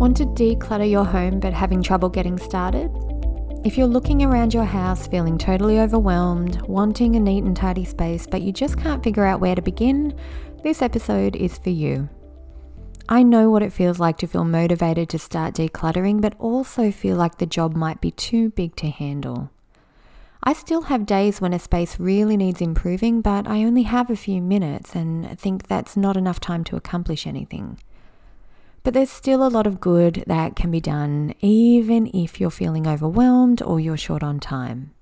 Want to declutter your home but having trouble getting started? If you're looking around your house feeling totally overwhelmed, wanting a neat and tidy space, but you just can't figure out where to begin, this episode is for you. I know what it feels like to feel motivated to start decluttering, but also feel like the job might be too big to handle. I still have days when a space really needs improving, but I only have a few minutes and think that's not enough time to accomplish anything. But there's still a lot of good that can be done, even if you're feeling overwhelmed or you're short on time.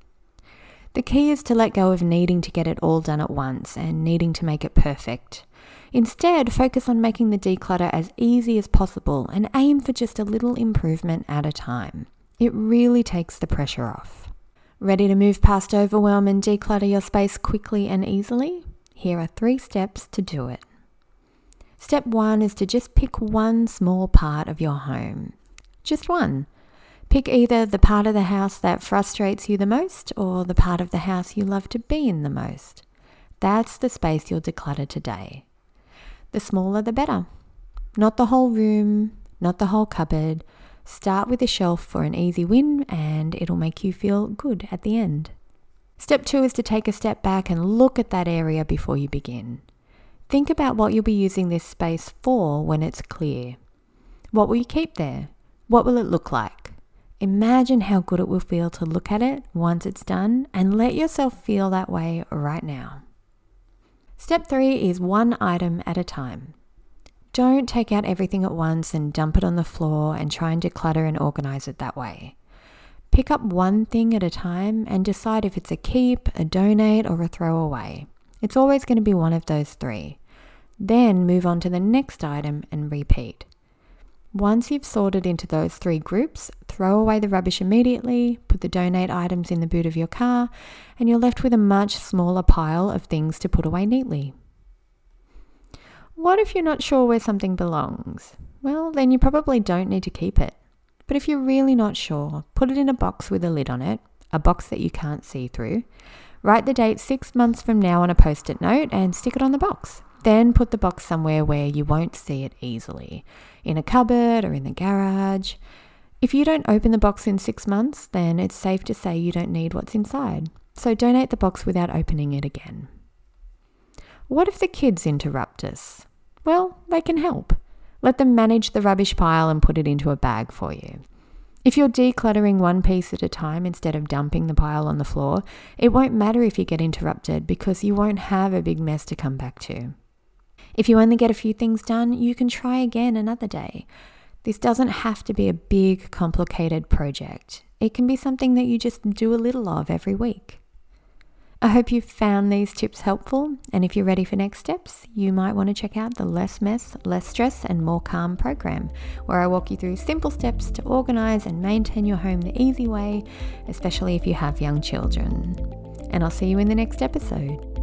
The key is to let go of needing to get it all done at once and needing to make it perfect. Instead, focus on making the declutter as easy as possible and aim for just a little improvement at a time. It really takes the pressure off. Ready to move past overwhelm and declutter your space quickly and easily? Here are three steps to do it. Step one is to just pick one small part of your home. Just one. Pick either the part of the house that frustrates you the most or the part of the house you love to be in the most. That's the space you'll declutter today. The smaller the better. Not the whole room, not the whole cupboard. Start with a shelf for an easy win and it'll make you feel good at the end. Step two is to take a step back and look at that area before you begin. Think about what you'll be using this space for when it's clear. What will you keep there? What will it look like? Imagine how good it will feel to look at it once it's done and let yourself feel that way right now. Step three is one item at a time. Don't take out everything at once and dump it on the floor and try and declutter and organize it that way. Pick up one thing at a time and decide if it's a keep, a donate, or a throwaway. It's always going to be one of those three. Then move on to the next item and repeat. Once you've sorted into those three groups, throw away the rubbish immediately, put the donate items in the boot of your car, and you're left with a much smaller pile of things to put away neatly. What if you're not sure where something belongs? Well, then you probably don't need to keep it. But if you're really not sure, put it in a box with a lid on it, a box that you can't see through, Write the date six months from now on a post it note and stick it on the box. Then put the box somewhere where you won't see it easily in a cupboard or in the garage. If you don't open the box in six months, then it's safe to say you don't need what's inside. So donate the box without opening it again. What if the kids interrupt us? Well, they can help. Let them manage the rubbish pile and put it into a bag for you. If you're decluttering one piece at a time instead of dumping the pile on the floor, it won't matter if you get interrupted because you won't have a big mess to come back to. If you only get a few things done, you can try again another day. This doesn't have to be a big, complicated project. It can be something that you just do a little of every week. I hope you found these tips helpful, and if you're ready for next steps, you might want to check out the Less Mess, Less Stress, and More Calm program, where I walk you through simple steps to organize and maintain your home the easy way, especially if you have young children. And I'll see you in the next episode.